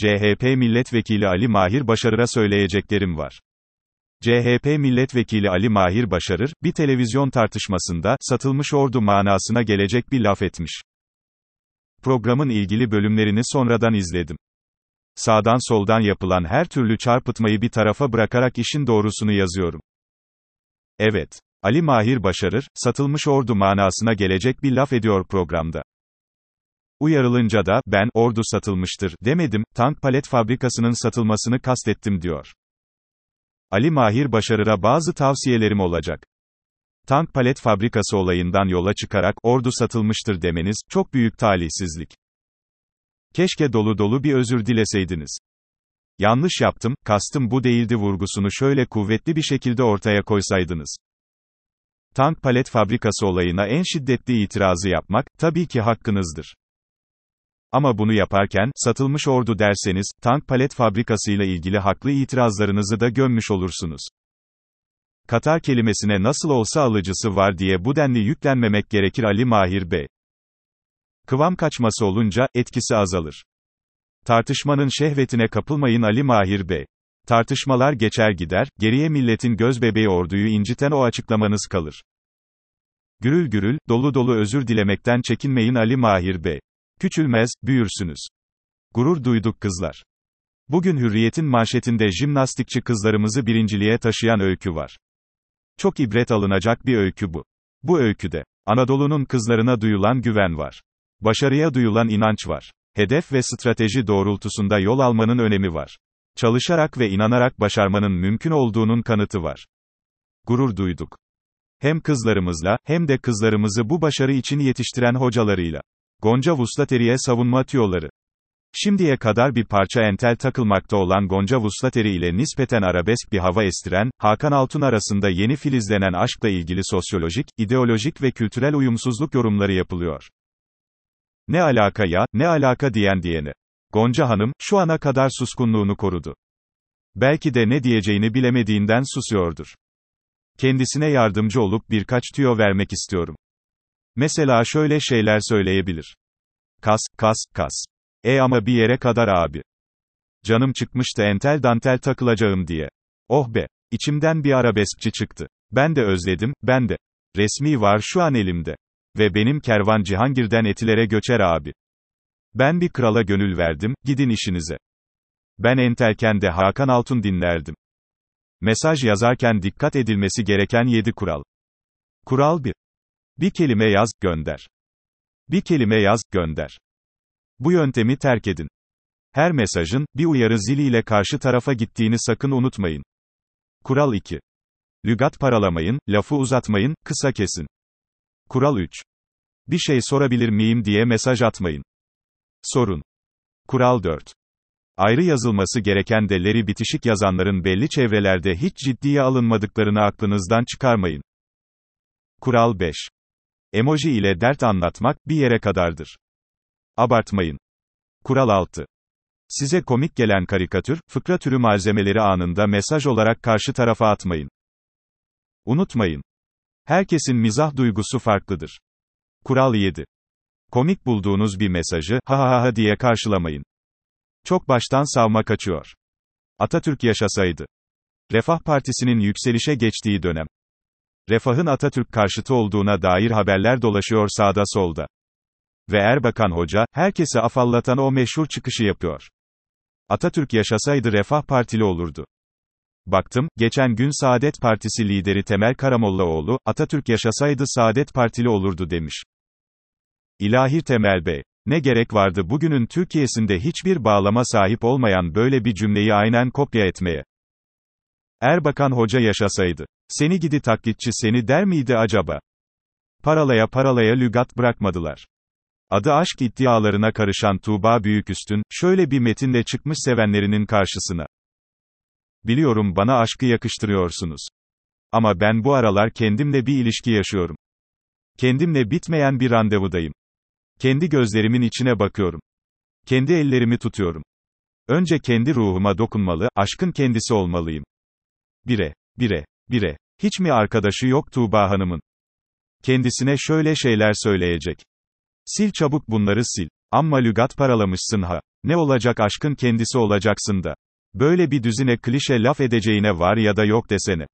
CHP Milletvekili Ali Mahir Başarır'a söyleyeceklerim var. CHP Milletvekili Ali Mahir Başarır, bir televizyon tartışmasında, satılmış ordu manasına gelecek bir laf etmiş. Programın ilgili bölümlerini sonradan izledim. Sağdan soldan yapılan her türlü çarpıtmayı bir tarafa bırakarak işin doğrusunu yazıyorum. Evet. Ali Mahir Başarır, satılmış ordu manasına gelecek bir laf ediyor programda. Uyarılınca da, ben, ordu satılmıştır, demedim, tank palet fabrikasının satılmasını kastettim diyor. Ali Mahir Başarır'a bazı tavsiyelerim olacak. Tank palet fabrikası olayından yola çıkarak, ordu satılmıştır demeniz, çok büyük talihsizlik. Keşke dolu dolu bir özür dileseydiniz. Yanlış yaptım, kastım bu değildi vurgusunu şöyle kuvvetli bir şekilde ortaya koysaydınız. Tank palet fabrikası olayına en şiddetli itirazı yapmak, tabii ki hakkınızdır. Ama bunu yaparken, satılmış ordu derseniz, tank palet fabrikasıyla ilgili haklı itirazlarınızı da gömmüş olursunuz. Katar kelimesine nasıl olsa alıcısı var diye bu denli yüklenmemek gerekir Ali Mahir Bey. Kıvam kaçması olunca, etkisi azalır. Tartışmanın şehvetine kapılmayın Ali Mahir Bey. Tartışmalar geçer gider, geriye milletin gözbebeği orduyu inciten o açıklamanız kalır. Gürül gürül, dolu dolu özür dilemekten çekinmeyin Ali Mahir Bey. Küçülmez, büyürsünüz. Gurur duyduk kızlar. Bugün Hürriyet'in manşetinde jimnastikçi kızlarımızı birinciliğe taşıyan öykü var. Çok ibret alınacak bir öykü bu. Bu öyküde, Anadolu'nun kızlarına duyulan güven var. Başarıya duyulan inanç var. Hedef ve strateji doğrultusunda yol almanın önemi var. Çalışarak ve inanarak başarmanın mümkün olduğunun kanıtı var. Gurur duyduk. Hem kızlarımızla, hem de kızlarımızı bu başarı için yetiştiren hocalarıyla. Gonca Vuslateri'ye savunma tüyoları. Şimdiye kadar bir parça entel takılmakta olan Gonca Vuslateri ile nispeten arabesk bir hava estiren, Hakan Altun arasında yeni filizlenen aşkla ilgili sosyolojik, ideolojik ve kültürel uyumsuzluk yorumları yapılıyor. Ne alaka ya, ne alaka diyen diyene. Gonca Hanım, şu ana kadar suskunluğunu korudu. Belki de ne diyeceğini bilemediğinden susuyordur. Kendisine yardımcı olup birkaç tüyo vermek istiyorum. Mesela şöyle şeyler söyleyebilir. Kas, kas, kas. E ama bir yere kadar abi. Canım çıkmıştı entel dantel takılacağım diye. Oh be. İçimden bir arabeskçi çıktı. Ben de özledim, ben de. Resmi var şu an elimde. Ve benim kervan Cihangir'den etilere göçer abi. Ben bir krala gönül verdim, gidin işinize. Ben entelken de Hakan Altun dinlerdim. Mesaj yazarken dikkat edilmesi gereken 7 kural. Kural 1. Bir kelime yaz, gönder. Bir kelime yaz, gönder. Bu yöntemi terk edin. Her mesajın, bir uyarı ziliyle karşı tarafa gittiğini sakın unutmayın. Kural 2. Lügat paralamayın, lafı uzatmayın, kısa kesin. Kural 3. Bir şey sorabilir miyim diye mesaj atmayın. Sorun. Kural 4. Ayrı yazılması gereken deleri bitişik yazanların belli çevrelerde hiç ciddiye alınmadıklarını aklınızdan çıkarmayın. Kural 5. Emoji ile dert anlatmak, bir yere kadardır. Abartmayın. Kural 6. Size komik gelen karikatür, fıkra türü malzemeleri anında mesaj olarak karşı tarafa atmayın. Unutmayın. Herkesin mizah duygusu farklıdır. Kural 7. Komik bulduğunuz bir mesajı, ha ha ha diye karşılamayın. Çok baştan savma kaçıyor. Atatürk yaşasaydı. Refah Partisi'nin yükselişe geçtiği dönem. Refah'ın Atatürk karşıtı olduğuna dair haberler dolaşıyor sağda solda. Ve Erbakan Hoca, herkesi afallatan o meşhur çıkışı yapıyor. Atatürk yaşasaydı Refah Partili olurdu. Baktım, geçen gün Saadet Partisi lideri Temel Karamollaoğlu, Atatürk yaşasaydı Saadet Partili olurdu demiş. İlahi Temel Bey. Ne gerek vardı bugünün Türkiye'sinde hiçbir bağlama sahip olmayan böyle bir cümleyi aynen kopya etmeye? Erbakan Hoca yaşasaydı. Seni gidi taklitçi seni der miydi acaba? Paralaya paralaya lügat bırakmadılar. Adı aşk iddialarına karışan Tuğba Büyüküstün, şöyle bir metinle çıkmış sevenlerinin karşısına. Biliyorum bana aşkı yakıştırıyorsunuz. Ama ben bu aralar kendimle bir ilişki yaşıyorum. Kendimle bitmeyen bir randevudayım. Kendi gözlerimin içine bakıyorum. Kendi ellerimi tutuyorum. Önce kendi ruhuma dokunmalı, aşkın kendisi olmalıyım. Bire, bire, bire. Hiç mi arkadaşı yok Tuğba Hanım'ın? Kendisine şöyle şeyler söyleyecek. Sil çabuk bunları sil. Amma lügat paralamışsın ha. Ne olacak aşkın kendisi olacaksın da. Böyle bir düzine klişe laf edeceğine var ya da yok desene.